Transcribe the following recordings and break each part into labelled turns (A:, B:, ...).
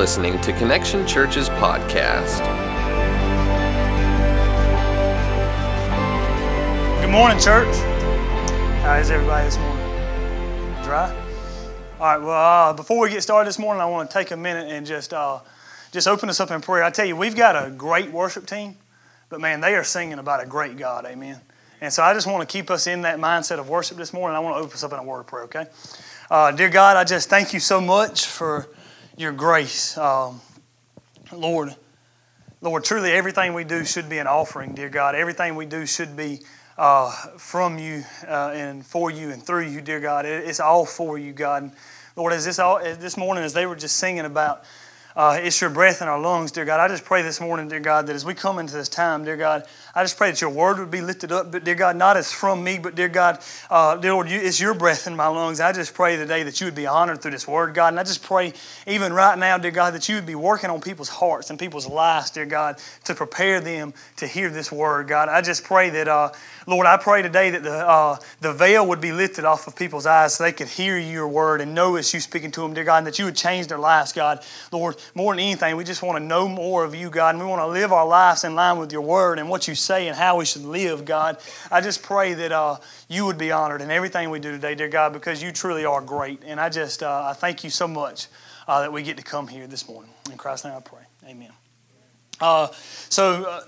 A: listening to Connection Church's podcast.
B: Good morning, church. How is everybody this morning? Dry? All right. Well, uh, before we get started this morning, I want to take a minute and just uh, just open us up in prayer. I tell you, we've got a great worship team, but man, they are singing about a great God. Amen. And so I just want to keep us in that mindset of worship this morning. I want to open us up in a word of prayer. Okay. Uh, dear God, I just thank you so much for your grace. Um, Lord, Lord, truly everything we do should be an offering, dear God. Everything we do should be uh, from you uh, and for you and through you, dear God. It, it's all for you, God. And Lord, as this, all, as this morning, as they were just singing about uh, it's your breath in our lungs, dear God. I just pray this morning, dear God, that as we come into this time, dear God, I just pray that your word would be lifted up, but dear God, not as from me, but dear God, uh, dear Lord, you, it's your breath in my lungs. I just pray today that you would be honored through this word, God. And I just pray, even right now, dear God, that you would be working on people's hearts and people's lives, dear God, to prepare them to hear this word, God. I just pray that, uh, Lord, I pray today that the, uh, the veil would be lifted off of people's eyes so they could hear your word and know it's you speaking to them, dear God, and that you would change their lives, God. Lord, more than anything, we just want to know more of you, God, and we want to live our lives in line with your word and what you say and how we should live, God. I just pray that uh, you would be honored in everything we do today, dear God, because you truly are great. And I just uh, I thank you so much uh, that we get to come here this morning. In Christ's name I pray. Amen. Uh, so, uh,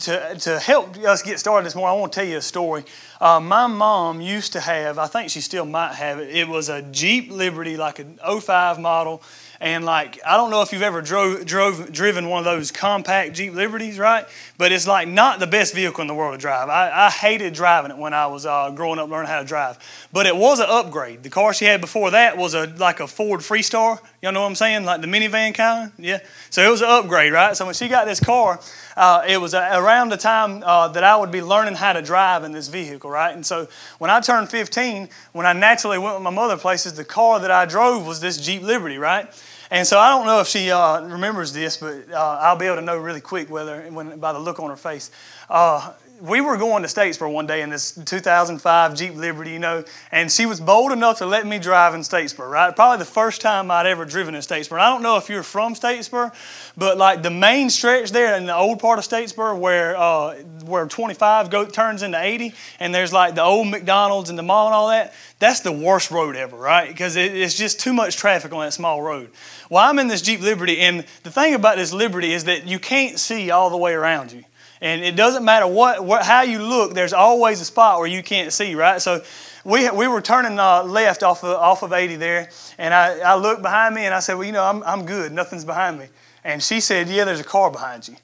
B: to, to help us get started this morning, I want to tell you a story. Uh, my mom used to have, I think she still might have it, it was a Jeep Liberty, like an 05 model. And like, I don't know if you've ever drove, drove driven one of those compact Jeep Liberties, right? But it's like not the best vehicle in the world to drive. I, I hated driving it when I was uh, growing up, learning how to drive. But it was an upgrade. The car she had before that was a like a Ford Freestar. Y'all know what I'm saying? Like the minivan kind. Yeah. So it was an upgrade, right? So when she got this car, uh, it was around the time uh, that I would be learning how to drive in this vehicle, right? And so when I turned 15, when I naturally went with my mother places, the car that I drove was this Jeep Liberty, right? And so I don't know if she uh, remembers this, but uh, I'll be able to know really quick whether when, by the look on her face. Uh, we were going to Statesboro one day in this 2005 Jeep Liberty, you know, and she was bold enough to let me drive in Statesboro, right? Probably the first time I'd ever driven in Statesboro. I don't know if you're from Statesboro, but like the main stretch there in the old part of Statesboro where uh, where 25 go, turns into 80, and there's like the old McDonald's and the mall and all that, that's the worst road ever, right? Because it, it's just too much traffic on that small road. Well, I'm in this Jeep Liberty, and the thing about this Liberty is that you can't see all the way around you. And it doesn't matter what, what how you look, there's always a spot where you can't see, right? So we, we were turning uh, left off of, off of 80 there, and I, I looked behind me and I said, Well, you know, I'm, I'm good. Nothing's behind me. And she said, Yeah, there's a car behind you.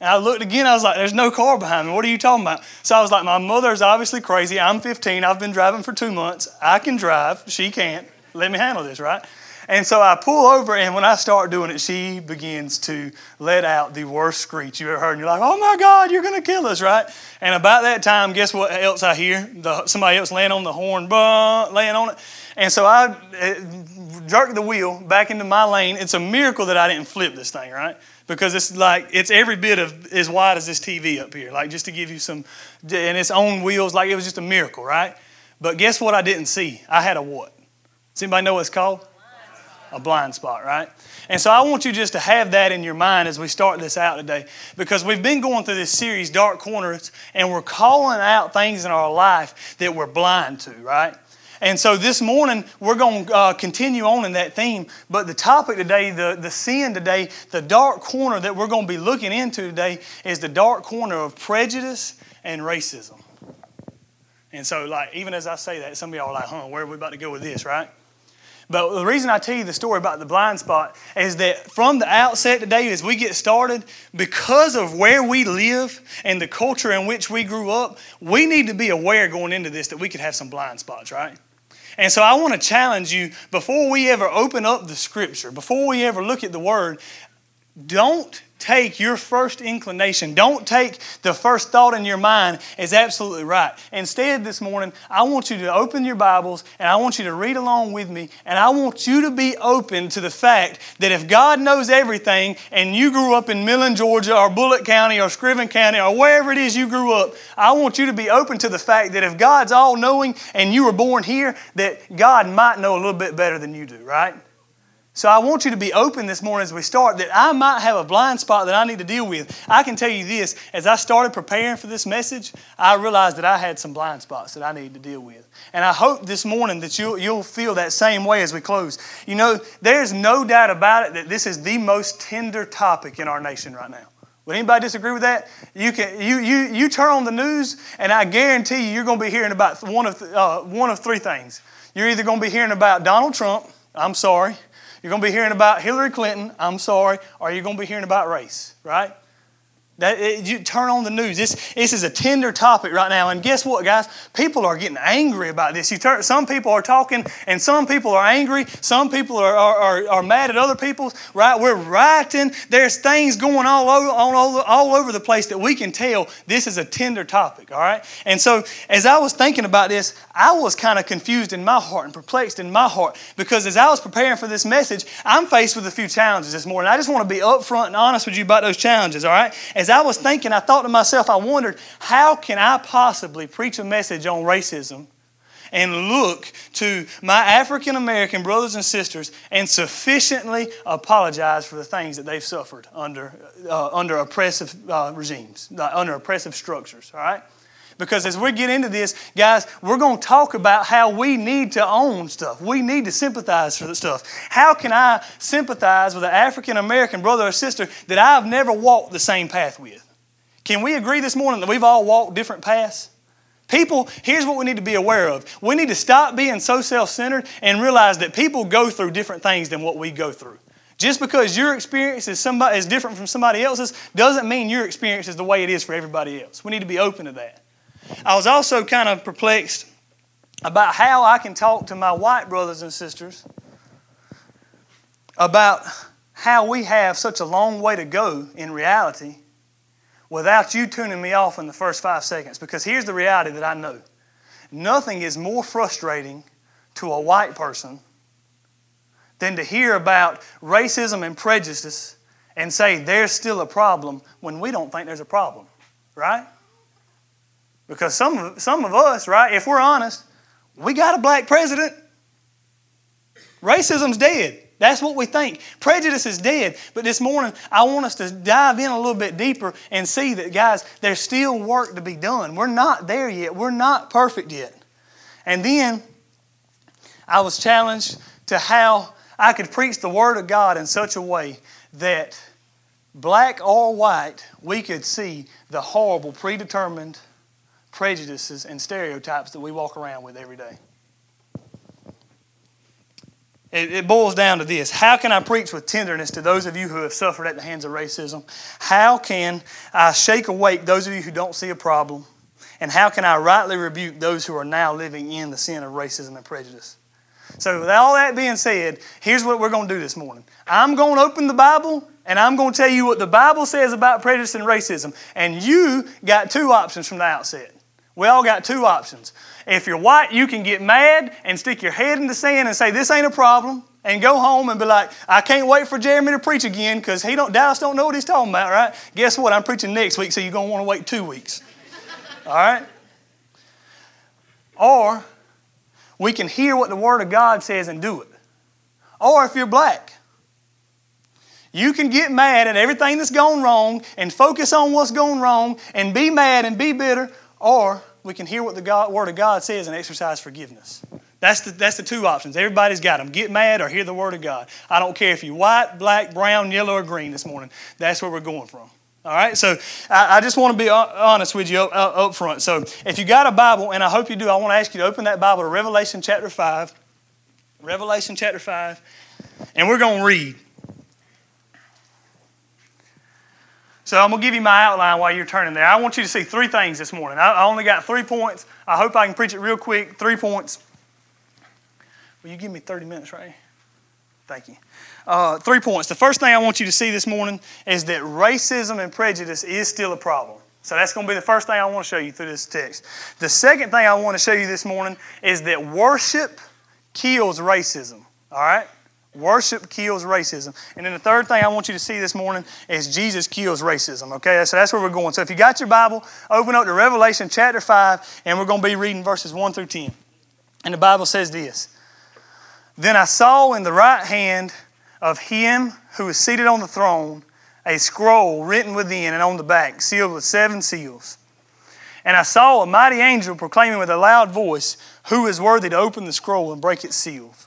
B: And I looked again, I was like, There's no car behind me. What are you talking about? So I was like, My mother's obviously crazy. I'm 15. I've been driving for two months. I can drive. She can't. Let me handle this, right? And so I pull over, and when I start doing it, she begins to let out the worst screech you ever heard. And you're like, oh my God, you're going to kill us, right? And about that time, guess what else I hear? The, somebody else laying on the horn, bah, laying on it. And so I uh, jerk the wheel back into my lane. It's a miracle that I didn't flip this thing, right? Because it's like, it's every bit of as wide as this TV up here, like just to give you some, and its own wheels, like it was just a miracle, right? But guess what I didn't see? I had a what? Does anybody know what it's called? A blind spot, right? And so I want you just to have that in your mind as we start this out today because we've been going through this series, Dark Corners, and we're calling out things in our life that we're blind to, right? And so this morning, we're going to uh, continue on in that theme. But the topic today, the, the sin today, the dark corner that we're going to be looking into today is the dark corner of prejudice and racism. And so, like, even as I say that, some of y'all are like, huh, where are we about to go with this, right? But the reason I tell you the story about the blind spot is that from the outset today, as we get started, because of where we live and the culture in which we grew up, we need to be aware going into this that we could have some blind spots, right? And so I want to challenge you before we ever open up the scripture, before we ever look at the word, don't take your first inclination, don't take the first thought in your mind as absolutely right. Instead, this morning, I want you to open your Bibles and I want you to read along with me. And I want you to be open to the fact that if God knows everything and you grew up in Millen, Georgia, or Bulloch County, or Screven County, or wherever it is you grew up, I want you to be open to the fact that if God's all knowing and you were born here, that God might know a little bit better than you do, right? So I want you to be open this morning as we start that I might have a blind spot that I need to deal with. I can tell you this as I started preparing for this message, I realized that I had some blind spots that I needed to deal with. And I hope this morning that you'll, you'll feel that same way as we close. You know, there's no doubt about it that this is the most tender topic in our nation right now. Would anybody disagree with that? You, can, you, you, you turn on the news, and I guarantee you, you're going to be hearing about one of, uh, one of three things. You're either going to be hearing about Donald Trump, I'm sorry. You're going to be hearing about Hillary Clinton, I'm sorry. Or you're going to be hearing about race, right? That, you turn on the news. This, this is a tender topic right now. And guess what, guys? People are getting angry about this. You turn, some people are talking, and some people are angry. Some people are, are, are, mad at other people. Right? We're writing. There's things going all over, all, all over the place that we can tell this is a tender topic. All right? And so, as I was thinking about this, I was kind of confused in my heart and perplexed in my heart because as I was preparing for this message, I'm faced with a few challenges this morning. I just want to be upfront and honest with you about those challenges. All right? As I was thinking, I thought to myself, I wondered, how can I possibly preach a message on racism and look to my African American brothers and sisters and sufficiently apologize for the things that they've suffered under, uh, under oppressive uh, regimes, uh, under oppressive structures, all right? Because as we get into this, guys, we're going to talk about how we need to own stuff. We need to sympathize for the stuff. How can I sympathize with an African American brother or sister that I've never walked the same path with? Can we agree this morning that we've all walked different paths? People, here's what we need to be aware of. We need to stop being so self centered and realize that people go through different things than what we go through. Just because your experience is, somebody, is different from somebody else's doesn't mean your experience is the way it is for everybody else. We need to be open to that. I was also kind of perplexed about how I can talk to my white brothers and sisters about how we have such a long way to go in reality without you tuning me off in the first five seconds. Because here's the reality that I know nothing is more frustrating to a white person than to hear about racism and prejudice and say there's still a problem when we don't think there's a problem, right? Because some of, some of us, right, if we're honest, we got a black president. Racism's dead. That's what we think. Prejudice is dead. But this morning, I want us to dive in a little bit deeper and see that, guys, there's still work to be done. We're not there yet. We're not perfect yet. And then I was challenged to how I could preach the Word of God in such a way that black or white, we could see the horrible, predetermined prejudices and stereotypes that we walk around with every day. It, it, boils down to this How can I preach with tenderness to those of you who have suffered at the hands of racism? How can I shake awake those of you who don't see a problem? And how can I rightly rebuke those who are now living in the sin of racism and prejudice? So, with all that being said, here's what we're going to do this morning. I'm going to open the Bible and I'm going to tell you what the Bible says about prejudice and racism. And you got two options from the outset. We all got two options. If you're white, you can get mad and stick your head in the sand and say, This ain't a problem, and go home and be like, I can't wait for Jeremy to preach again because he don't Dallas don't know what he's talking about, right? Guess what? I'm preaching next week, so you're gonna want to wait two weeks. all right? Or we can hear what the Word of God says and do it. Or if you're black, you can get mad at everything that's gone wrong and focus on what's gone wrong and be mad and be bitter, or we can hear what the God, Word of God says and exercise forgiveness. That's the, that's the two options. Everybody's got them. Get mad or hear the Word of God. I don't care if you're white, black, brown, yellow, or green this morning. That's where we're going from. All right, so I, I just want to be honest with you up, up front. So if you got a Bible, and I hope you do, I want to ask you to open that Bible to Revelation chapter 5. Revelation chapter 5. And we're going to read. So I'm going to give you my outline while you're turning there. I want you to see three things this morning. I only got three points. I hope I can preach it real quick. Three points. Will you give me 30 minutes, right? Thank you. Uh, three points. The first thing I want you to see this morning is that racism and prejudice is still a problem. So that's going to be the first thing I want to show you through this text. The second thing I want to show you this morning is that worship kills racism. All right? Worship kills racism. And then the third thing I want you to see this morning is Jesus kills racism. Okay, so that's where we're going. So if you got your Bible, open up to Revelation chapter 5, and we're going to be reading verses 1 through 10. And the Bible says this Then I saw in the right hand of him who is seated on the throne a scroll written within and on the back, sealed with seven seals. And I saw a mighty angel proclaiming with a loud voice, Who is worthy to open the scroll and break its seals?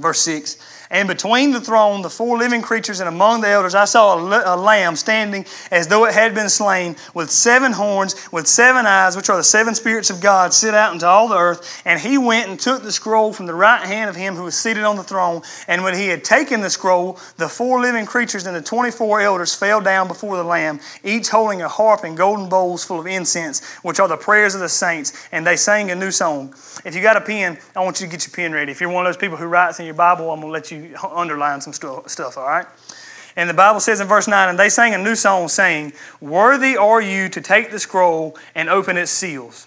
B: Verse 6 And between the throne, the four living creatures, and among the elders, I saw a, lamb standing as though it had been slain, with seven horns, with seven eyes, which are the seven spirits of God, sit out into all the earth. And he went and took the scroll from the right hand of him who was seated on the throne. And when he had taken the scroll, the four living creatures and the 24 elders fell down before the lamb, each holding a harp and golden bowls full of incense, which are the prayers of the saints. And they sang a new song. If you got a pen, I want you to get your pen ready. If you're one of those people who writes in your Bible, I'm going to let you underline some stuff, all right? And the Bible says in verse 9, and they sang a new song saying, Worthy are you to take the scroll and open its seals.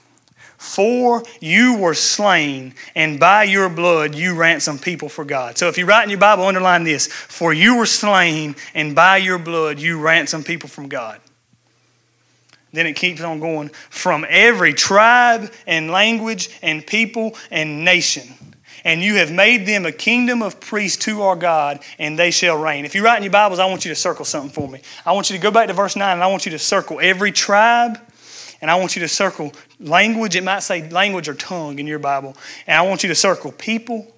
B: For you were slain, and by your blood you ransomed people for God. So if you write in your Bible, underline this For you were slain, and by your blood you ransomed people from God. Then it keeps on going from every tribe and language and people and nation and you have made them a kingdom of priests to our God, and they shall reign. If you write in your Bibles, I want you to circle something for me. I want you to go back to verse 9, and I want you to circle every tribe, and I want you to circle language. It might say language or tongue in your Bible. And I want you to circle people,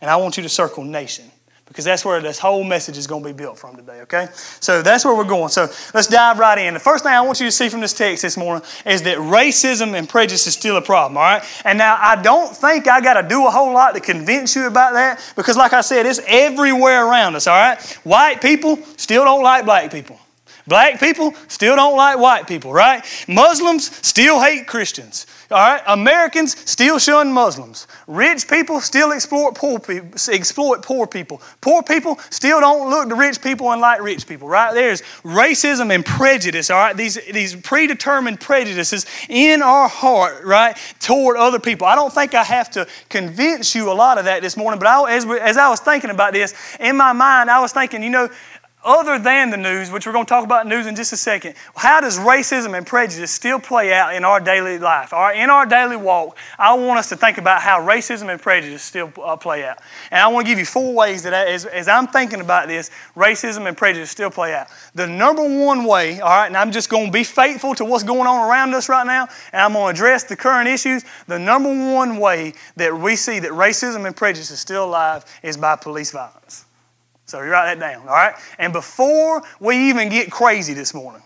B: and I want you to circle nation because that's where this whole message is going to be built from today, okay? So that's where we're going. So let's dive right in. The first thing I want you to see from this text this morning is that racism and prejudice is still a problem, all right? And now I don't think I got to do a whole lot to convince you about that because, like I said, it's everywhere around us, all right? White people still don't like black people. Black people still don't like white people, right? Muslims still hate Christians. All right, Americans still shun Muslims. Rich people still exploit poor people. Exploit poor people. Poor people still don't look to rich people and like rich people. Right? There's racism and prejudice. All right, these these predetermined prejudices in our heart, right, toward other people. I don't think I have to convince you a lot of that this morning. But I, as as I was thinking about this in my mind, I was thinking, you know, other than the news, which we're going to talk about news in just a second, how does racism and prejudice still play out in our daily life? All right, in our daily walk, I want us to think about how racism and prejudice still uh, play out. And I want to give you four ways that, as, as I'm thinking about this, racism and prejudice still play out. The number one way, all right, and I'm just going to be faithful to what's going on around us right now, and I'm going to address the current issues. The number one way that we see that racism and prejudice is still alive is by police violence. So you write that down, all right? And before we even get crazy this morning,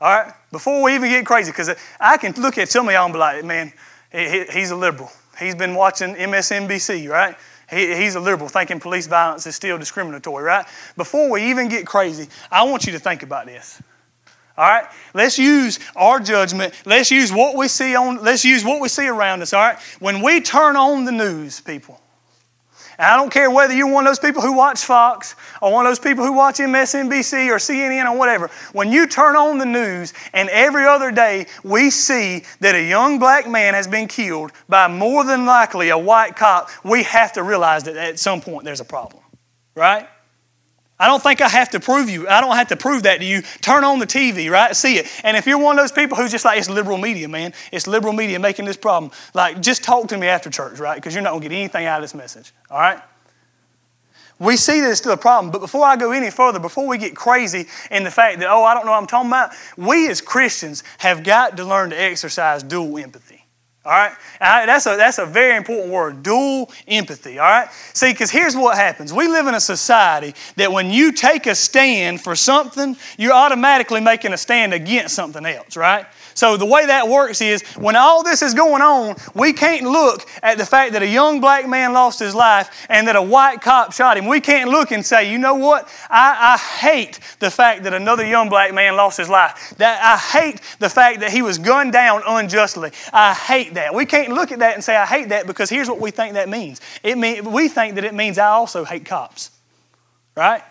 B: all right? Before we even get crazy, because I can look at some of y'all and be like, man, he's a liberal. He's been watching MSNBC, right? he's a liberal, thinking police violence is still discriminatory, right? Before we even get crazy, I want you to think about this. All right? Let's use our judgment. Let's use what we see on let's use what we see around us, all right? When we turn on the news, people, and I don't care whether you're one of those people who watch Fox or one of those people who watch MSNBC or CNN or whatever. When you turn on the news and every other day we see that a young black man has been killed by more than likely a white cop, we have to realize that at some point there's a problem. Right? I don't think I have to prove you. I don't have to prove that to you. Turn on the TV, right? See it. And if you're one of those people who's just like, it's liberal media, man. It's liberal media making this problem. Like, just talk to me after church, right? Because you're not going to get anything out of this message, all right? We see that it's still a problem. But before I go any further, before we get crazy in the fact that, oh, I don't know what I'm talking about, we as Christians have got to learn to exercise dual empathy. All right? That's a, that's a very important word dual empathy. All right? See, because here's what happens we live in a society that when you take a stand for something, you're automatically making a stand against something else, right? So the way that works is when all this is going on, we can't look at the fact that a young black man lost his life and that a white cop shot him. We can't look and say, you know what? I, I hate the fact that another young black man lost his life. That I hate the fact that he was gunned down unjustly. I hate that. We can't look at that and say, I hate that because here's what we think that means. It mean, we think that it means I also hate cops. Right?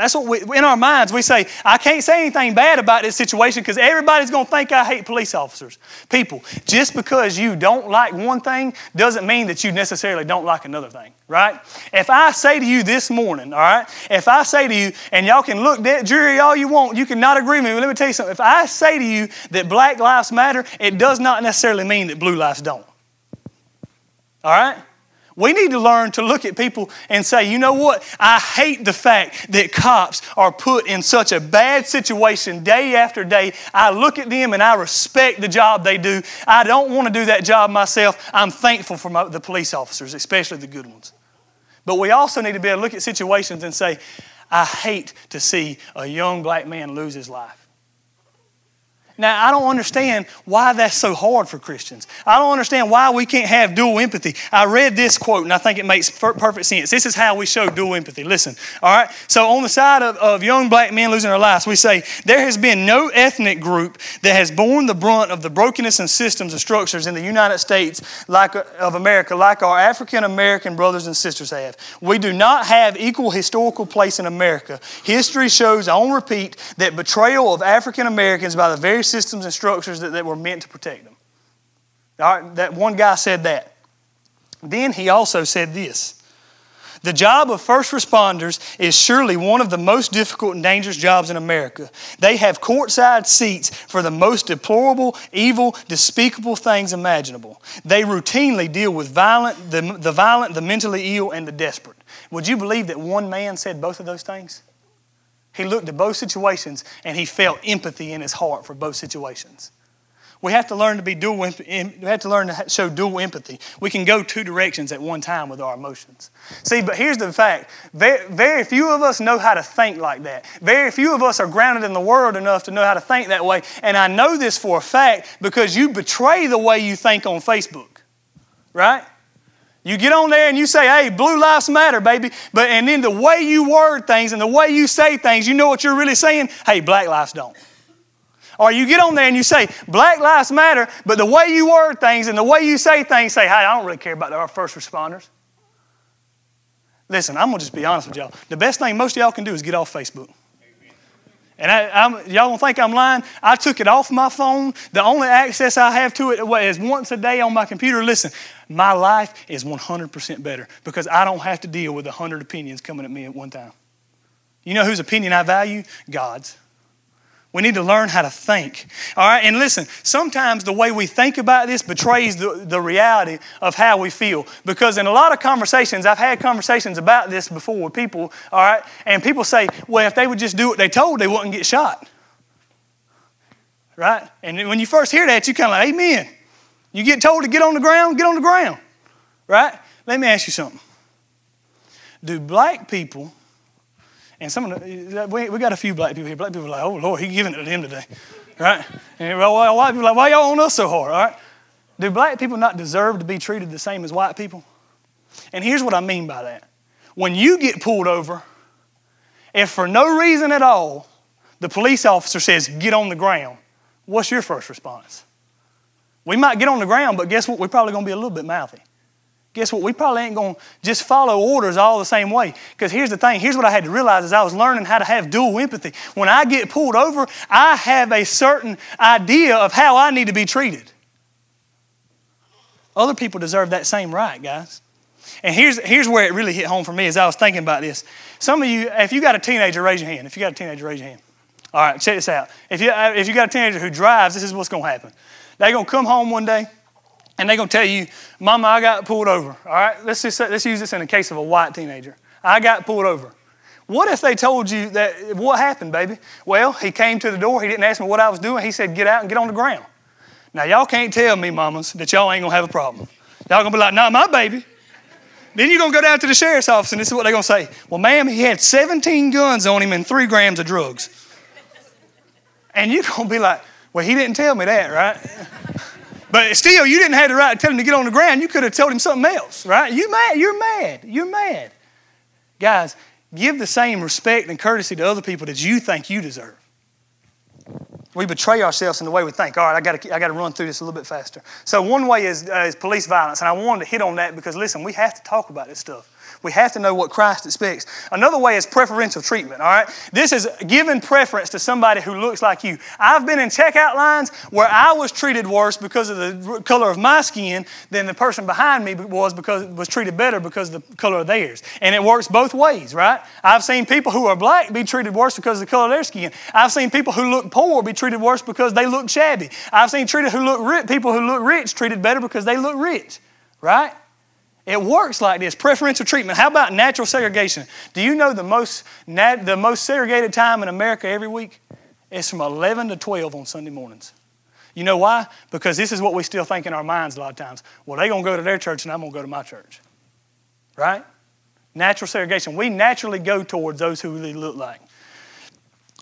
B: That's what we, in our minds we say, I can't say anything bad about this situation because everybody's going to think I hate police officers. People, just because you don't like one thing doesn't mean that you necessarily don't like another thing, right? If I say to you this morning, all right, if I say to you, and y'all can look that jury all you want, you cannot agree with me. Let me tell you something. If I say to you that black lives matter, it does not necessarily mean that blue lives don't. All right? We need to learn to look at people and say, you know what? I hate the fact that cops are put in such a bad situation day after day. I look at them and I respect the job they do. I don't want to do that job myself. I'm thankful for my, the police officers, especially the good ones. But we also need to be able to look at situations and say, I hate to see a young black man lose his life. Now, I don't understand why that's so hard for Christians. I don't understand why we can't have dual empathy. I read this quote and I think it makes perfect sense. This is how we show dual empathy. Listen, all right? So, on the side of, of young black men losing their lives, we say, There has been no ethnic group that has borne the brunt of the brokenness and systems and structures in the United States like, of America like our African American brothers and sisters have. We do not have equal historical place in America. History shows on repeat that betrayal of African Americans by the very systems and structures that, that were meant to protect them. All right, that one guy said that. Then he also said this. The job of first responders is surely one of the most difficult and dangerous jobs in America. They have courtside seats for the most deplorable, evil, despicable things imaginable. They routinely deal with violent, the, the violent, the mentally ill, and the desperate. Would you believe that one man said both of those things? He looked at both situations and he felt empathy in his heart for both situations. We have to learn to be dual. We have to learn to show dual empathy. We can go two directions at one time with our emotions. See, but here's the fact: very, very few of us know how to think like that. Very few of us are grounded in the world enough to know how to think that way. And I know this for a fact because you betray the way you think on Facebook, right? You get on there and you say, hey, blue lives matter, baby. But and then the way you word things and the way you say things, you know what you're really saying? Hey, black lives don't. Or you get on there and you say, black lives matter, but the way you word things and the way you say things say, hey, I don't really care about our first responders. Listen, I'm gonna just be honest with y'all. The best thing most of y'all can do is get off Facebook. And I, y'all don't think I'm lying? I took it off my phone. The only access I have to it is once a day on my computer. Listen, my life is 100% better because I don't have to deal with 100 opinions coming at me at one time. You know whose opinion I value? God's. We need to learn how to think. All right, and listen, sometimes the way we think about this betrays the, the reality of how we feel. Because in a lot of conversations, I've had conversations about this before with people, all right, and people say, well, if they would just do what they told, they wouldn't get shot. Right? And when you first hear that, you kind of like, amen. You get told to get on the ground, get on the ground. Right? Let me ask you something. Do black people and some of the, we, we got a few black people here. Black people are like, oh, Lord, he's giving it to them today. Right? And white people are like, why y'all on us so hard? All right? Do black people not deserve to be treated the same as white people? And here's what I mean by that. When you get pulled over, if for no reason at all the police officer says, get on the ground, what's your first response? We might get on the ground, but guess what? We're probably going to be a little bit mouthy guess what? We probably ain't going to just follow orders all the same way. Because here's the thing here's what I had to realize as I was learning how to have dual empathy. When I get pulled over, I have a certain idea of how I need to be treated. Other people deserve that same right, guys. And here's, here's where it really hit home for me as I was thinking about this. Some of you, if you got a teenager, raise your hand. If you got a teenager, raise your hand. All right, check this out. If you, if you got a teenager who drives, this is what's going to happen. They're going to come home one day and they're going to tell you, Mama, I got pulled over. All right, let's, just, let's use this in the case of a white teenager. I got pulled over. What if they told you that, what happened, baby? Well, he came to the door. He didn't ask me what I was doing. He said, get out and get on the ground. Now, y'all can't tell me, mamas, that y'all ain't going to have a problem. Y'all going to be like, nah, my baby. Then you're going to go down to the sheriff's office, and this is what they're going to say. Well, ma'am, he had 17 guns on him and three grams of drugs. And you're going to be like, well, he didn't tell me that, right? But still, you didn't have the right to tell him to get on the ground. You could have told him something else, right? You mad? You're mad. You're mad. Guys, give the same respect and courtesy to other people that you think you deserve. We betray ourselves in the way we think. All right, I got to I got to run through this a little bit faster. So one way is, uh, is police violence, and I wanted to hit on that because listen, we have to talk about this stuff. We have to know what Christ expects. Another way is preferential treatment, all right? This is giving preference to somebody who looks like you. I've been in checkout lines where I was treated worse because of the color of my skin than the person behind me was because was treated better because of the color of theirs. And it works both ways, right? I've seen people who are black be treated worse because of the color of their skin. I've seen people who look poor be treated worse because they look shabby. I've seen treated who look rich, people who look rich treated better because they look rich, right? It works like this preferential treatment. How about natural segregation? Do you know the most, nat- the most segregated time in America every week? It's from 11 to 12 on Sunday mornings. You know why? Because this is what we still think in our minds a lot of times. Well, they're going to go to their church and I'm going to go to my church. Right? Natural segregation. We naturally go towards those who they look like.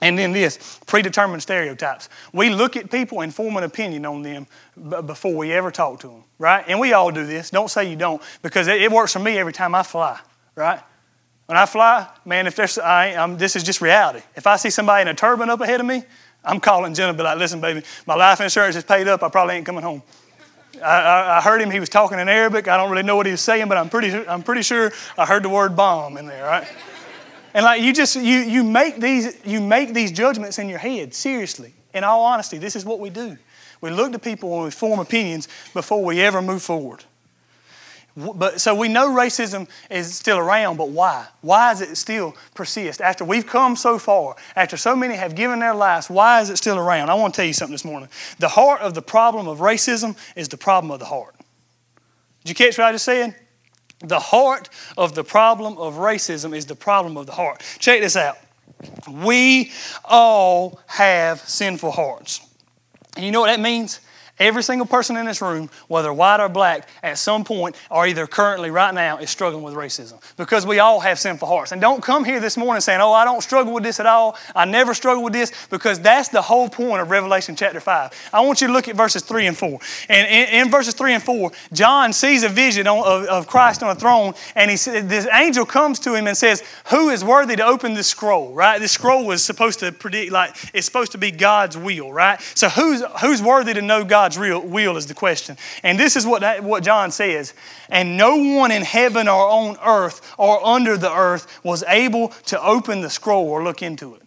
B: And then this predetermined stereotypes. We look at people and form an opinion on them b- before we ever talk to them, right? And we all do this. Don't say you don't, because it, it works for me every time I fly, right? When I fly, man, if there's, I, this is just reality. If I see somebody in a turban up ahead of me, I'm calling Jenna, be like, listen, baby, my life insurance is paid up. I probably ain't coming home. I, I, I, heard him. He was talking in Arabic. I don't really know what he was saying, but I'm pretty, I'm pretty sure I heard the word bomb in there, right? And like you just you you make these you make these judgments in your head. Seriously. In all honesty, this is what we do. We look to people and we form opinions before we ever move forward. But so we know racism is still around, but why? Why does it still persist? After we've come so far, after so many have given their lives, why is it still around? I want to tell you something this morning. The heart of the problem of racism is the problem of the heart. Did you catch what I just said? The heart of the problem of racism is the problem of the heart. Check this out. We all have sinful hearts. And you know what that means? Every single person in this room, whether white or black, at some point or either currently right now is struggling with racism because we all have sinful hearts. And don't come here this morning saying, Oh, I don't struggle with this at all. I never struggle with this because that's the whole point of Revelation chapter 5. I want you to look at verses 3 and 4. And in, in verses 3 and 4, John sees a vision of, of Christ on a throne, and he, this angel comes to him and says, Who is worthy to open this scroll, right? This scroll was supposed to predict, like, it's supposed to be God's will, right? So who's, who's worthy to know God's God's real will is the question. And this is what, that, what John says. And no one in heaven or on earth or under the earth was able to open the scroll or look into it.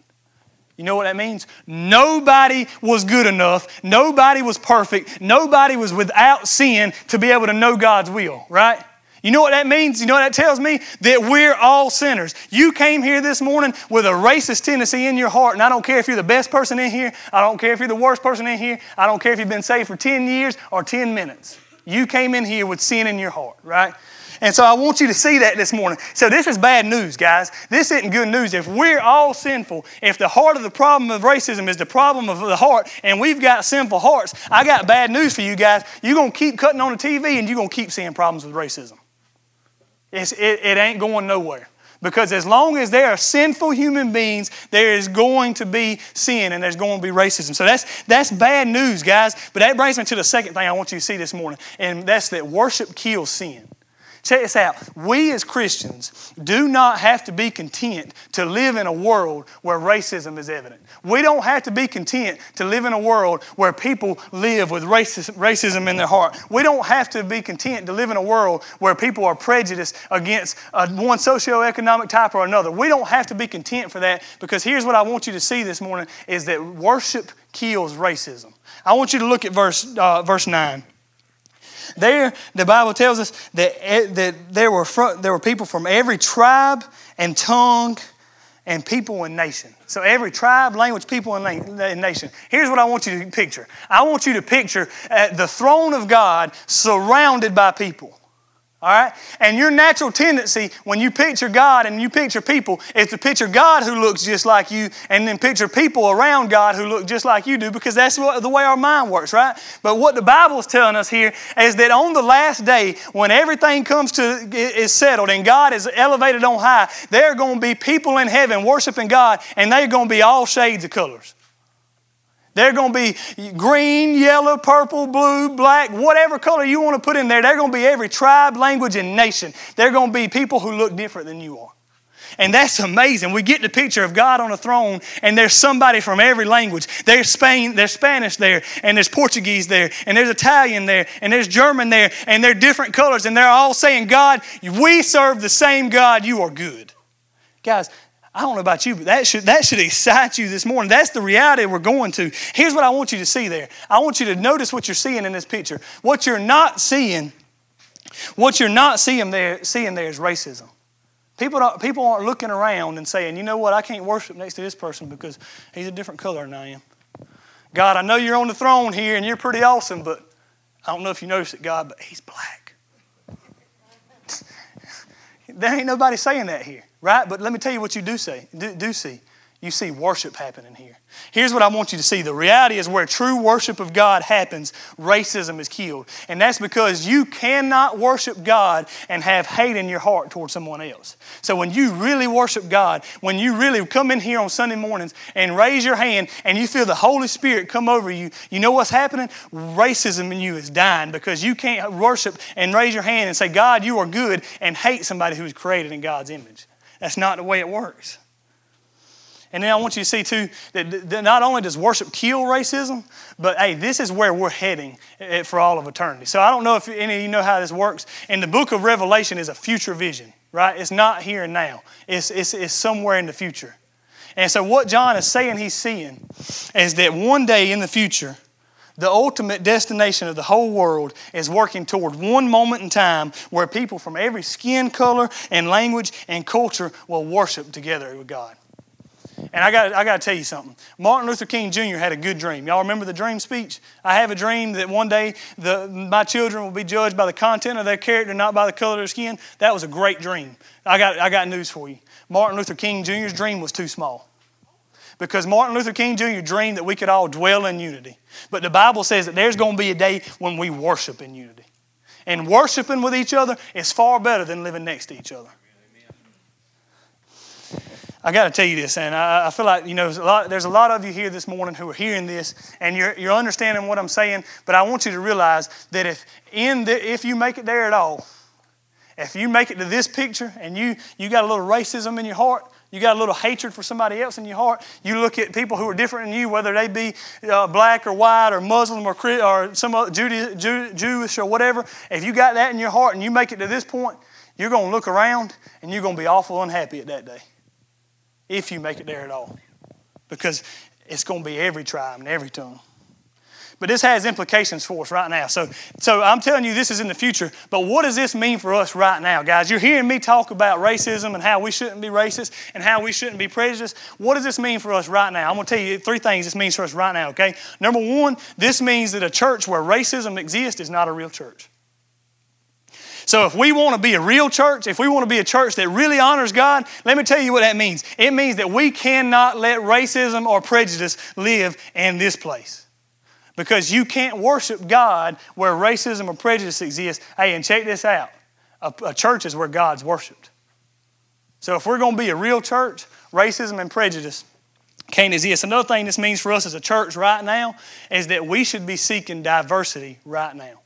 B: You know what that means? Nobody was good enough. Nobody was perfect. Nobody was without sin to be able to know God's will, right? You know what that means? You know what that tells me? That we're all sinners. You came here this morning with a racist tendency in your heart, and I don't care if you're the best person in here, I don't care if you're the worst person in here, I don't care if you've been saved for 10 years or 10 minutes. You came in here with sin in your heart, right? And so I want you to see that this morning. So this is bad news, guys. This isn't good news. If we're all sinful, if the heart of the problem of racism is the problem of the heart, and we've got sinful hearts, I got bad news for you guys. You're going to keep cutting on the TV and you're going to keep seeing problems with racism. It, it ain't going nowhere. Because as long as there are sinful human beings, there is going to be sin and there's going to be racism. So that's, that's bad news, guys. But that brings me to the second thing I want you to see this morning, and that's that worship kills sin. Check this out. We as Christians do not have to be content to live in a world where racism is evident. We don't have to be content to live in a world where people live with racism in their heart. We don't have to be content to live in a world where people are prejudiced against one socioeconomic type or another. We don't have to be content for that because here's what I want you to see this morning is that worship kills racism. I want you to look at verse, uh, verse 9. There, the Bible tells us that, eh, that there, were there were people from every tribe and tongue and people and nation. So every tribe, language, people, and nation. Here's what I want you to picture. I want you to picture uh, the throne of God surrounded by people. All right? And your natural tendency when you picture God and you picture people is to picture God who looks just like you and then picture people around God who look just like you do because that's what, the way our mind works, right? But what the Bible is telling us here is that on the last day, when everything comes to is settled and God is elevated on high, there are going to be people in heaven worshiping God and they're going to be all shades of colors. They're going to be green, yellow, purple, blue, black, whatever color you want to put in there. They're going to be every tribe, language, and nation. They're going to be people who look different than you are. And that's amazing. We get the picture of God on a throne, and there's somebody from every language. There's Spain, there's Spanish there, and there's Portuguese there, and there's Italian there, and there's German there, and they're different colors, and they're all saying, God, we serve the same God, you are good. Guys, I don't know about you, but that should, that should excite you this morning. That's the reality we're going to. Here's what I want you to see there. I want you to notice what you're seeing in this picture. What you're not seeing, what you're not seeing there, seeing there is racism. People, don't, people aren't looking around and saying, you know what, I can't worship next to this person because he's a different color than I am. God, I know you're on the throne here and you're pretty awesome, but I don't know if you notice it, God, but he's black. there ain't nobody saying that here. Right? But let me tell you what you do say, do, do see. You see worship happening here. Here's what I want you to see. The reality is where true worship of God happens, racism is killed. And that's because you cannot worship God and have hate in your heart towards someone else. So when you really worship God, when you really come in here on Sunday mornings and raise your hand and you feel the Holy Spirit come over you, you know what's happening? Racism in you is dying because you can't worship and raise your hand and say, God, you are good, and hate somebody who is created in God's image. That's not the way it works. And then I want you to see too that, not only does worship kill racism, but hey, this is where we're heading for all of eternity. So I don't know if any of you know how this works. And the book of Revelation is a future vision, right? It's not here and now. It's, it's, it's somewhere in the future. And so what John is saying he's seeing is that one day in the future, the ultimate destination of the whole world is working toward one moment in time where people from every skin color and language and culture will worship together with God. And I got, I got to tell you something. Martin Luther King Jr. had a good dream. Y'all remember the dream speech? I have a dream that one day the, my children will be judged by the content of their character, not by the color of their skin. That was a great dream. I got, I got news for you. Martin Luther King Jr.'s dream was too small because Martin Luther King Jr. dreamed that we could all dwell in unity. But the Bible says that there's going to be a day when we worship in unity. And worshiping with each other is far better than living next to each other. I got to tell you this, and I, feel like you know there's a, lot, there's a, lot, of you here this morning who are hearing this, and you're, you're understanding what I'm saying. But I want you to realize that if in the, if you make it there at all, if you make it to this picture, and you you got a little racism in your heart, you got a little hatred for somebody else in your heart. You look at people who are different than you, whether they be uh, black or white or Muslim or, or some other Jew, Jewish or whatever. If you got that in your heart and you make it to this point, you're going to look around and you're going to be awful unhappy at that day. If you make it there at all. Because it's going to be every tribe and every tongue. But this has implications for us right now. So, so I'm telling you this is in the future. But what does this mean for us right now, guys? You're hearing me talk about racism and how we shouldn't be racist and how we shouldn't be prejudiced. What does this mean for us right now? I'm going to tell you three things this means for us right now, okay? Number one, this means that a church where racism exists is not a real church. So, if we want to be a real church, if we want to be a church that really honors God, let me tell you what that means. It means that we cannot let racism or prejudice live in this place. Because you can't worship God where racism or prejudice exists. Hey, and check this out a, a church is where God's worshiped. So if we're going to be a real church, racism and prejudice can't exist. Another thing this means for us as a church right now is that we should be seeking diversity right now.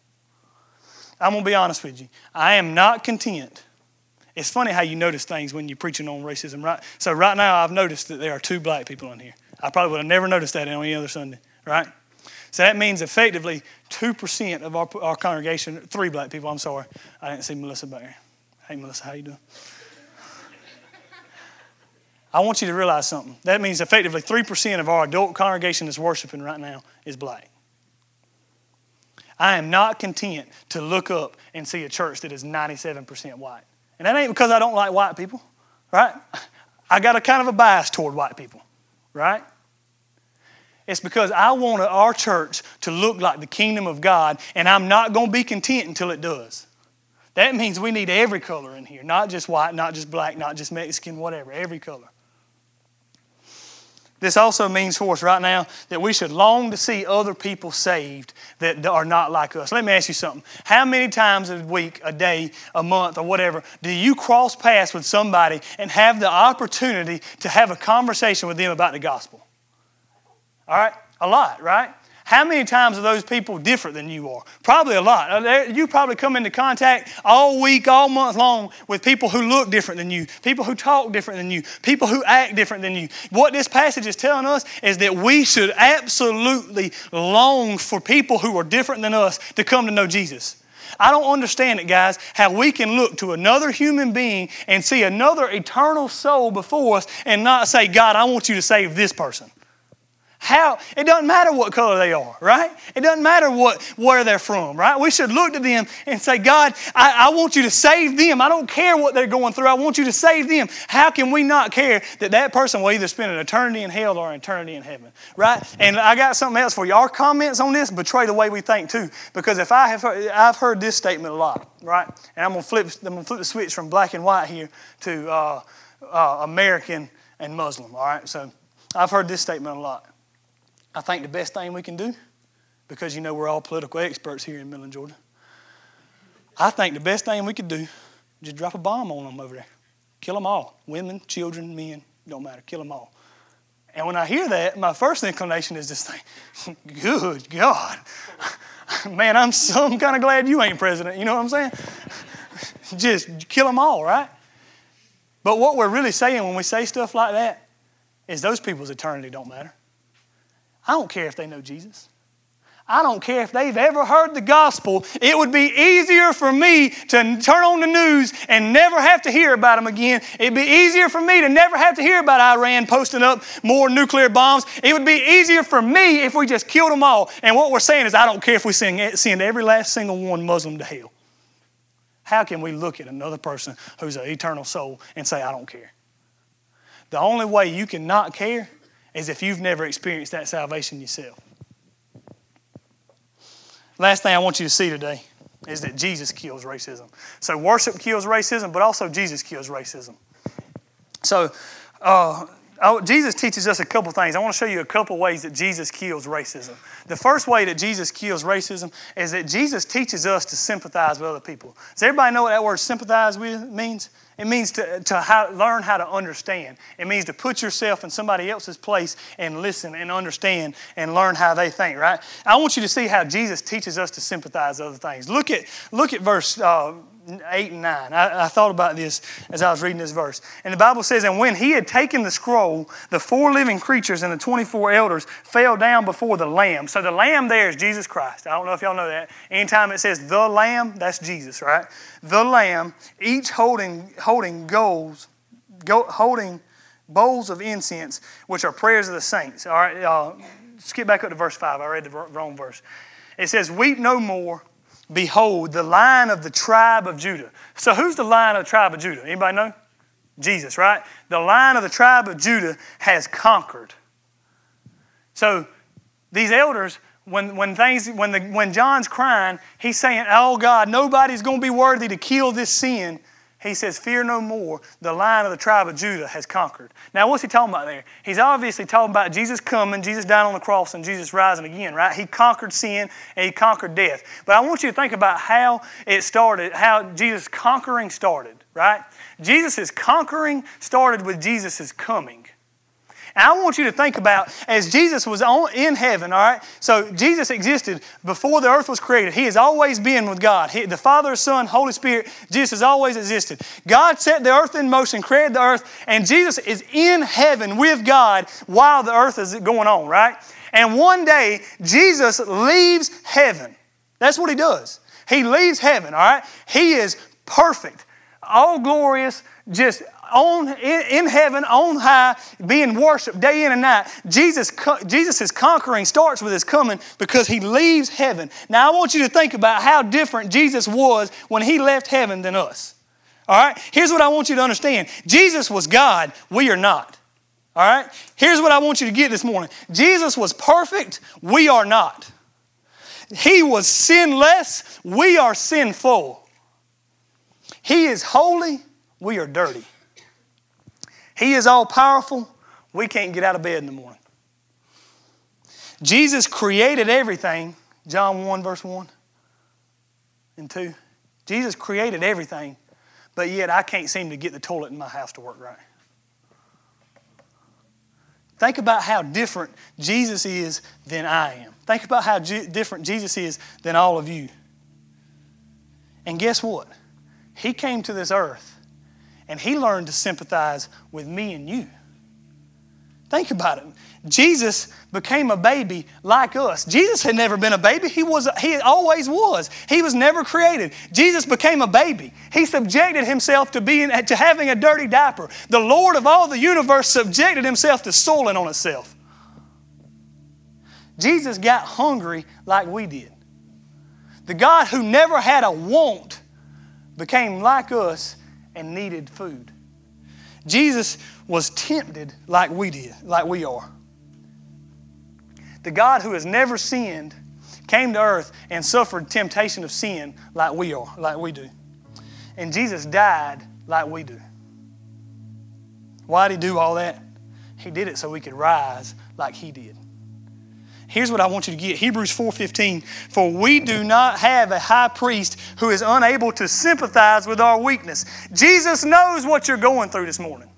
B: I'm going to be honest with you. I am not content. It's funny how you notice things when you're preaching on racism, right? So, right now, I've noticed that there are two black people in here. I probably would have never noticed that on any other Sunday, right? So that means effectively 2% of our, our congregation, three black people, I'm sorry. I didn't see Melissa back there. Hey, Melissa, how you doing? I want you to realize something. That means effectively 3% of our adult congregation that's worshiping right now is black. I am not content to look up and see a church that is 97% white. And that ain't because I don't like white people, right? I got a kind of a bias toward white people, right? It's because I want our church to look like the kingdom of God, and I'm not going to be content until it does. That means we need every color in here, not just white, not just black, not just Mexican, whatever, every color. This also means for us right now that we should long to see other people saved that are not like us. Let me ask you something. How many times a week, a day, a month, or whatever, do you cross paths with somebody and have the opportunity to have a conversation with them about the gospel? All right? A lot, right? How many times are those people different than you are? Probably a lot. You probably come into contact all week, all month long with people who look different than you, people who talk different than you, people who act different than you. What this passage is telling us is that we should absolutely long for people who are different than us to come to know Jesus. I don't understand it, guys, how we can look to another human being and see another eternal soul before us and not say, God, I want you to save this person. How it doesn't matter what color they are, right? It doesn't matter what where they're from, right? We should look to them and say, God, I, I want you to save them. I don't care what they're going through. I want you to save them. How can we not care that that person will either spend an eternity in hell or an eternity in heaven, right? And I got something else for you. Our comments on this betray the way we think too, because if I have heard, I've heard this statement a lot, right? And I'm gonna flip I'm gonna flip the switch from black and white here to uh, uh, American and Muslim. All right, so I've heard this statement a lot. I think the best thing we can do, because you know we're all political experts here in Midland, Georgia, I think the best thing we could do, just drop a bomb on them over there. Kill them all. Women, children, men, don't matter. Kill them all. And when I hear that, my first inclination is this thing, good God. Man, I'm so kind of glad you ain't president. You know what I'm saying? Just kill them all, right? But what we're really saying when we say stuff like that is those people's eternity don't matter. I don't care if they know Jesus. I don't care if they've ever heard the gospel. It would be easier for me to turn on the news and never have to hear about them again. It'd be easier for me to never have to hear about Iran posting up more nuclear bombs. It would be easier for me if we just killed them all. And what we're saying is, I don't care if we send, eh, send every last single one Muslim to hell. How can we look at another person who's an eternal soul and say, I don't care? The only way you can not care is if you've never experienced that salvation yourself. Last thing I want you to see today is that Jesus kills racism. So, worship kills racism, but also Jesus kills racism. So, uh, Jesus teaches us a couple things. I want to show you a couple ways that Jesus kills racism. The first way that Jesus kills racism is that Jesus teaches us to sympathize with other people. Does everybody know what that word sympathize with means? It means to, to how, learn how to understand. It means to put yourself in somebody else's place and listen and understand and learn how they think, right? I want you to see how Jesus teaches us to sympathize other things. Look at, look at verse uh, 8 and 9. I, I, thought about this as I was reading this verse. And the Bible says, And when he had taken the scroll, the four living creatures and the 24 elders fell down before the Lamb. So the Lamb there is Jesus Christ. I don't know if y'all know that. Anytime it says the Lamb, that's Jesus, right? The Lamb, each holding, holding goals, go, holding bowls of incense, which are prayers of the saints. All right, uh, skip back up to verse 5. I read the wrong verse. It says, Weep no more. Behold, the lion of the tribe of Judah. So, who's the lion of the tribe of Judah? Anybody know? Jesus, right? The lion of the tribe of Judah has conquered. So, these elders, when, when, things, when, the, when John's crying, he's saying, Oh God, nobody's going to be worthy to kill this sin he says, Fear no more, the lion of the tribe of Judah has conquered. Now, what's he talking about there? He's obviously talking about Jesus coming, Jesus dying on the cross, and Jesus rising again, right? He conquered sin and he conquered death. But I want you to think about how it started, how Jesus' conquering started, right? Jesus' conquering started with Jesus' coming. And I want you to think about as Jesus was on, in heaven, all right? So Jesus existed before the earth was created. He has always been with God. He, the Father, Son, Holy Spirit, Jesus has always existed. God set the earth in motion, created the earth, and Jesus is in heaven with God while the earth is going on, right? And one day, Jesus leaves heaven. That's what he does. He leaves heaven, all right? He is perfect, all glorious, just on in, heaven on high being worshiped day in and night. Jesus jesus' conquering starts with his coming because he leaves heaven. Now i want you to think about how different jesus was when he left heaven than us. All right? Here's what i want you to understand. Jesus was god. We are not. All right? Here's what i want you to get this morning. Jesus was perfect. We are not. He was sinless. We are sinful. He is holy. We are dirty he is all powerful. We can't get out of bed in the morning. Jesus created everything. John 1, verse 1 and 2. Jesus created everything, but yet I can't seem to get the toilet in my house to work right. Think about how different Jesus is than I am. Think about how different Jesus is than all of you. And guess what? He came to this earth and he learned to sympathize with me and you. Think about it. Jesus became a baby like us. Jesus had never been a baby. He was he always was. He was never created. Jesus became a baby. He subjected himself to being to having a dirty diaper. The Lord of all the universe subjected himself to soiling on himself. Jesus got hungry like we did. The God who never had a want became like us and needed food. Jesus was tempted like we did, like we are. The God who has never sinned came to earth and suffered temptation of sin like we are, like we do. And Jesus died like we do. Why did he do all that? He did it so we could rise like he did. Here's what I want you to get. Hebrews 4:15, for we do not have a high priest who is unable to sympathize with our weakness. Jesus knows what you're going through this morning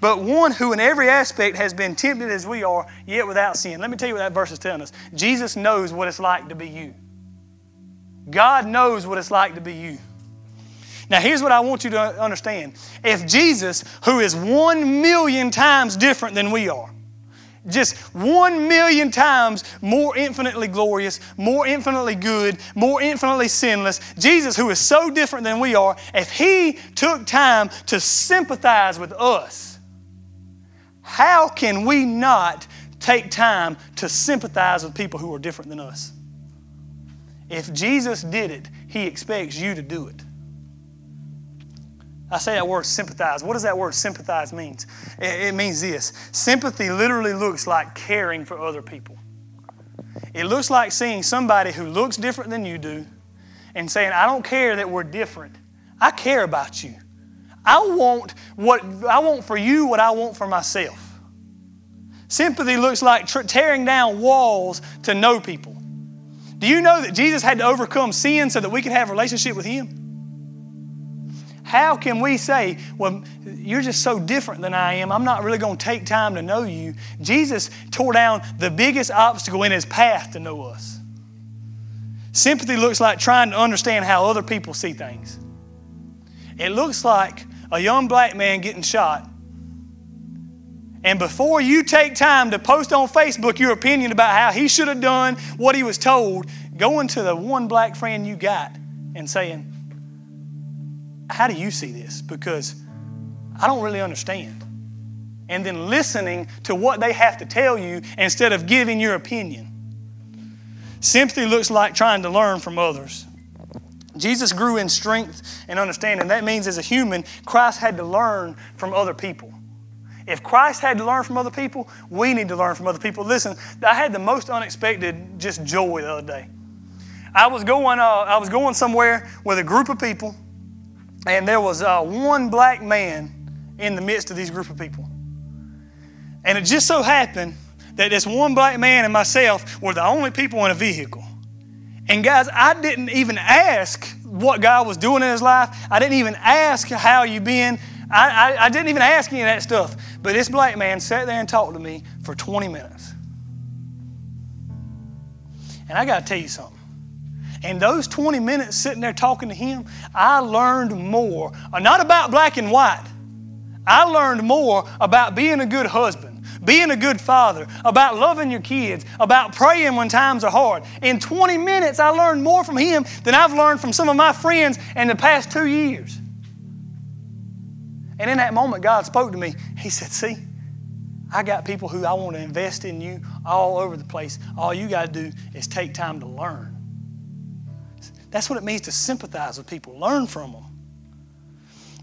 B: but one who in every aspect has been tempted as we are, yet without sin. Let me tell you what that verse is telling us. Jesus knows what it's like to be you. God knows what it's like to be you. Now, here's what I want you to understand. If Jesus, who is one million times different than we are, just one million times more infinitely glorious, more infinitely good, more infinitely sinless. Jesus, who is so different than we are, if He took time to sympathize with us, how can we not take time to sympathize with people who are different than us? If Jesus did it, He expects you to do it. I say that word sympathize. What does that word sympathize mean? It means this sympathy literally looks like caring for other people. It looks like seeing somebody who looks different than you do and saying, I don't care that we're different. I care about you. I want what I want for you what I want for myself. Sympathy looks like tearing down walls to know people. Do you know that Jesus had to overcome sin so that we could have a relationship with Him? How can we say, well, you're just so different than I am, I'm not really going to take time to know you? Jesus tore down the biggest obstacle in His path to know us. Sympathy looks like trying to understand how other people see things. It looks like a young black man getting shot. And before you take time to post on Facebook your opinion about how he should have done what he was told, going to the one black friend you got and saying, How do you see this? Because I don't really understand. And then listening to what they have to tell you instead of giving your opinion. Sympathy looks like trying to learn from others. Jesus grew in strength and understanding. That means as a human, Christ had to learn from other people. If Christ had to learn from other people, we need to learn from other people. Listen, I had the most unexpected just joy the other day. I was going, uh, I was going somewhere with a group of people, and there was uh, one black man in the midst of these group of people. And it just so happened that this one black man and myself were the only people in a vehicle. And guys, I didn't even ask what God was doing in his life. I didn't even ask how you been. I, I, I, didn't even ask any of that stuff. But this black man sat there and talked to me for 20 minutes. And I got to tell you something. In those 20 minutes sitting there talking to him, I learned more, uh, not about black and white. I learned more about being a good husband being a good father, about loving your kids, about praying when times are hard. In 20 minutes, I learned more from him than I've learned from some of my friends in the past two years. And in that moment, God spoke to me. He said, See, I got people who I want to invest in you all over the place. All you got to do is take time to learn. That's what it means to sympathize with people, learn from them.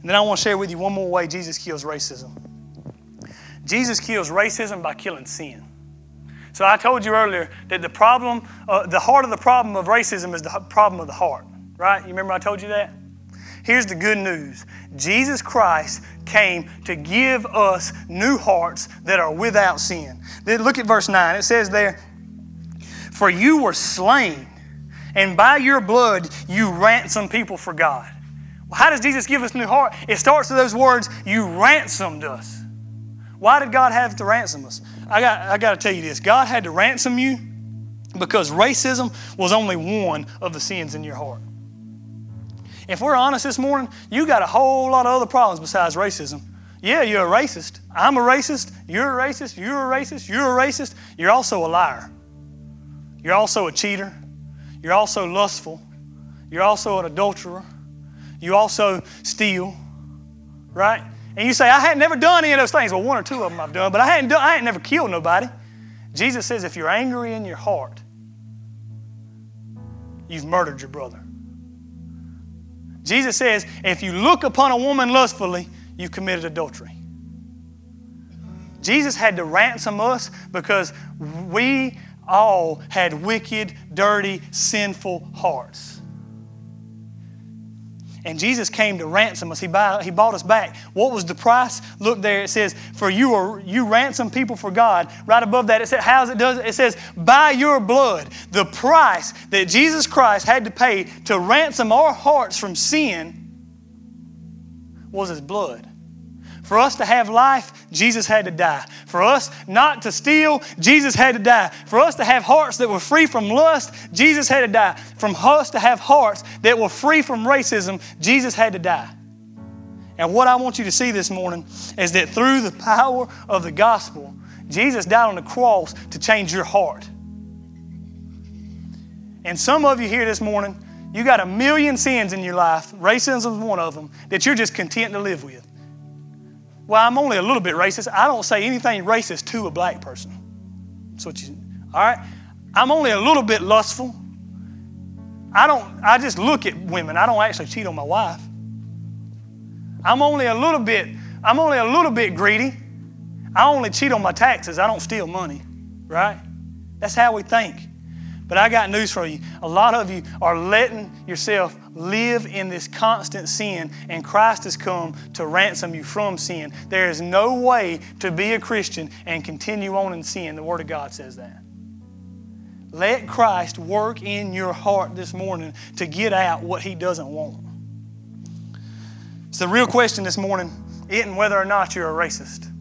B: And then I want to share with you one more way Jesus kills racism. Jesus kills racism by killing sin. So I told you earlier that the problem, uh, the heart of the problem of racism is the problem of the heart, right? You remember I told you that? Here's the good news Jesus Christ came to give us new hearts that are without sin. Then look at verse 9. It says there, For you were slain, and by your blood you ransom people for God. Well, how does Jesus give us new heart? It starts with those words, You ransomed us. Why did God have to ransom us? I got, I got to tell you this God had to ransom you because racism was only one of the sins in your heart. If we're honest this morning, you got a whole lot of other problems besides racism. Yeah, you're a racist. I'm a racist. You're a racist. You're a racist. You're a racist. You're also a liar. You're also a cheater. You're also lustful. You're also an adulterer. You also steal, right? And you say, I hadn't never done any of those things. Well, one or two of them I've done, but I hadn't done, I hadn't never killed nobody. Jesus says, if you're angry in your heart, you've murdered your brother. Jesus says, if you look upon a woman lustfully, you've committed adultery. Jesus had to ransom us because we all had wicked, dirty, sinful hearts. And Jesus came to ransom us. He, buy, he bought us back. What was the price? Look there. It says, "For you are you ransom people for God." Right above that, it says, "How's it does?" It says, "By your blood." The price that Jesus Christ had to pay to ransom our hearts from sin was His blood. For us to have life, Jesus had to die. For us not to steal, Jesus had to die. For us to have hearts that were free from lust, Jesus had to die. From us to have hearts that were free from racism, Jesus had to die. And what I want you to see this morning is that through the power of the gospel, Jesus died on the cross to change your heart. And some of you here this morning, you got a million sins in your life, racism is one of them, that you're just content to live with. Well, I'm only a little bit racist. I don't say anything racist to a black person. That's what you, all right? I'm only a little bit lustful. I don't, I just look at women. I don't actually cheat on my wife. I'm only a little bit, I'm only a little bit greedy. I only cheat on my taxes. I don't steal money, right? That's how we think. But I got news for you. A lot of you are letting yourself live in this constant sin, and Christ has come to ransom you from sin. There is no way to be a Christian and continue on in sin. The Word of God says that. Let Christ work in your heart this morning to get out what He doesn't want. So, the real question this morning isn't whether or not you're a racist,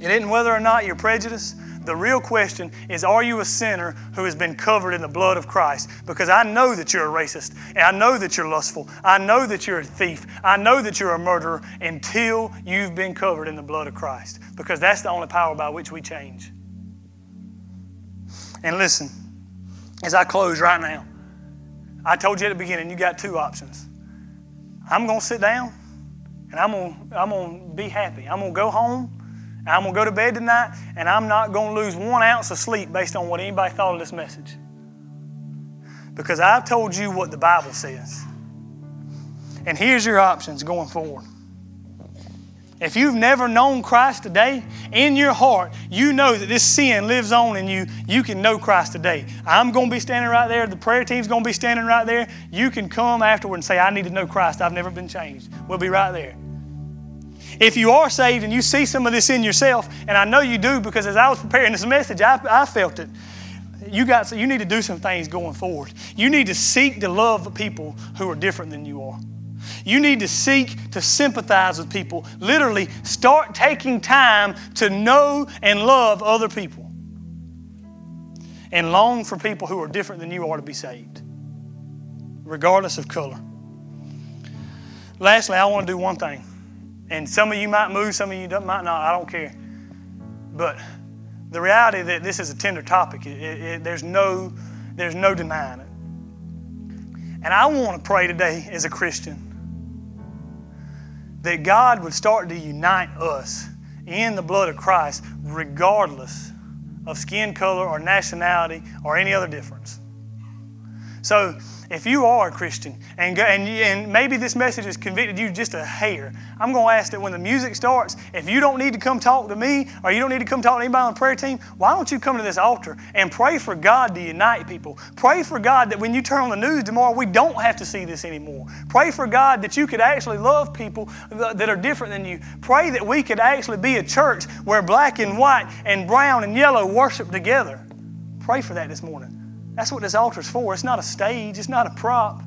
B: it isn't whether or not you're prejudiced. The real question is Are you a sinner who has been covered in the blood of Christ? Because I know that you're a racist, and I know that you're lustful, I know that you're a thief, I know that you're a murderer until you've been covered in the blood of Christ. Because that's the only power by which we change. And listen, as I close right now, I told you at the beginning you got two options. I'm going to sit down and I'm going to, I'm going to be happy. I'm going to go home I'm going to go to bed tonight and I'm not going to lose one ounce of sleep based on what anybody thought of this message. Because I've told you what the Bible says. And here's your options going forward. If you've never known Christ today, in your heart, you know that this sin lives on in you. You can know Christ today. I'm going to be standing right there. The prayer team's going to be standing right there. You can come afterward and say, I need to know Christ. I've never been changed. We'll be right there. If you are saved and you see some of this in yourself, and I know you do because as I was preparing this message, I, I felt it. You got you need to do some things going forward. You need to seek to love people who are different than you are. You need to seek to sympathize with people. Literally, start taking time to know and love other people. And long for people who are different than you are to be saved, regardless of color. Lastly, I want to do one thing. And some of you might move, some of you might not. I don't care. But the reality that this is a tender topic, it, it, there's, no, there's no denying it. And I want to pray today as a Christian that God would start to unite us in the blood of Christ, regardless of skin color or nationality or any other difference. So, if you are a Christian and, and, and maybe this message has convicted you just a hair, I'm going to ask that when the music starts, if you don't need to come talk to me or you don't need to come talk to anybody on the prayer team, why don't you come to this altar and pray for God to unite people? Pray for God that when you turn on the news tomorrow, we don't have to see this anymore. Pray for God that you could actually love people that are different than you. Pray that we could actually be a church where black and white and brown and yellow worship together. Pray for that this morning. That's what this altar is for. It's not a stage, it's not a prop.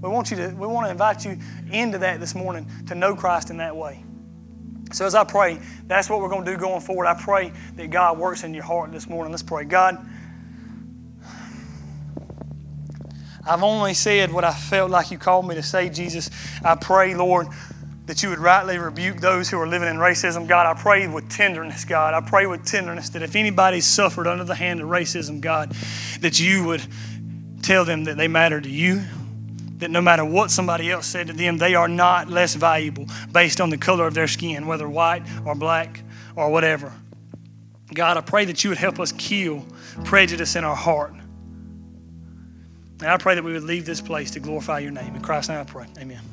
B: We want you to we want to invite you into that this morning to know Christ in that way. So as I pray, that's what we're going to do going forward. I pray that God works in your heart this morning. Let's pray. God, I've only said what I felt like you called me to say, Jesus. I pray, Lord, that you would rightly rebuke those who are living in racism. God, I pray with tenderness, God. I pray with tenderness that if anybody suffered under the hand of racism, God, that you would tell them that they matter to you, that no matter what somebody else said to them, they are not less valuable based on the color of their skin, whether white or black or whatever. God, I pray that you would help us kill prejudice in our heart. And I pray that we would leave this place to glorify your name. In Christ's name I pray. Amen.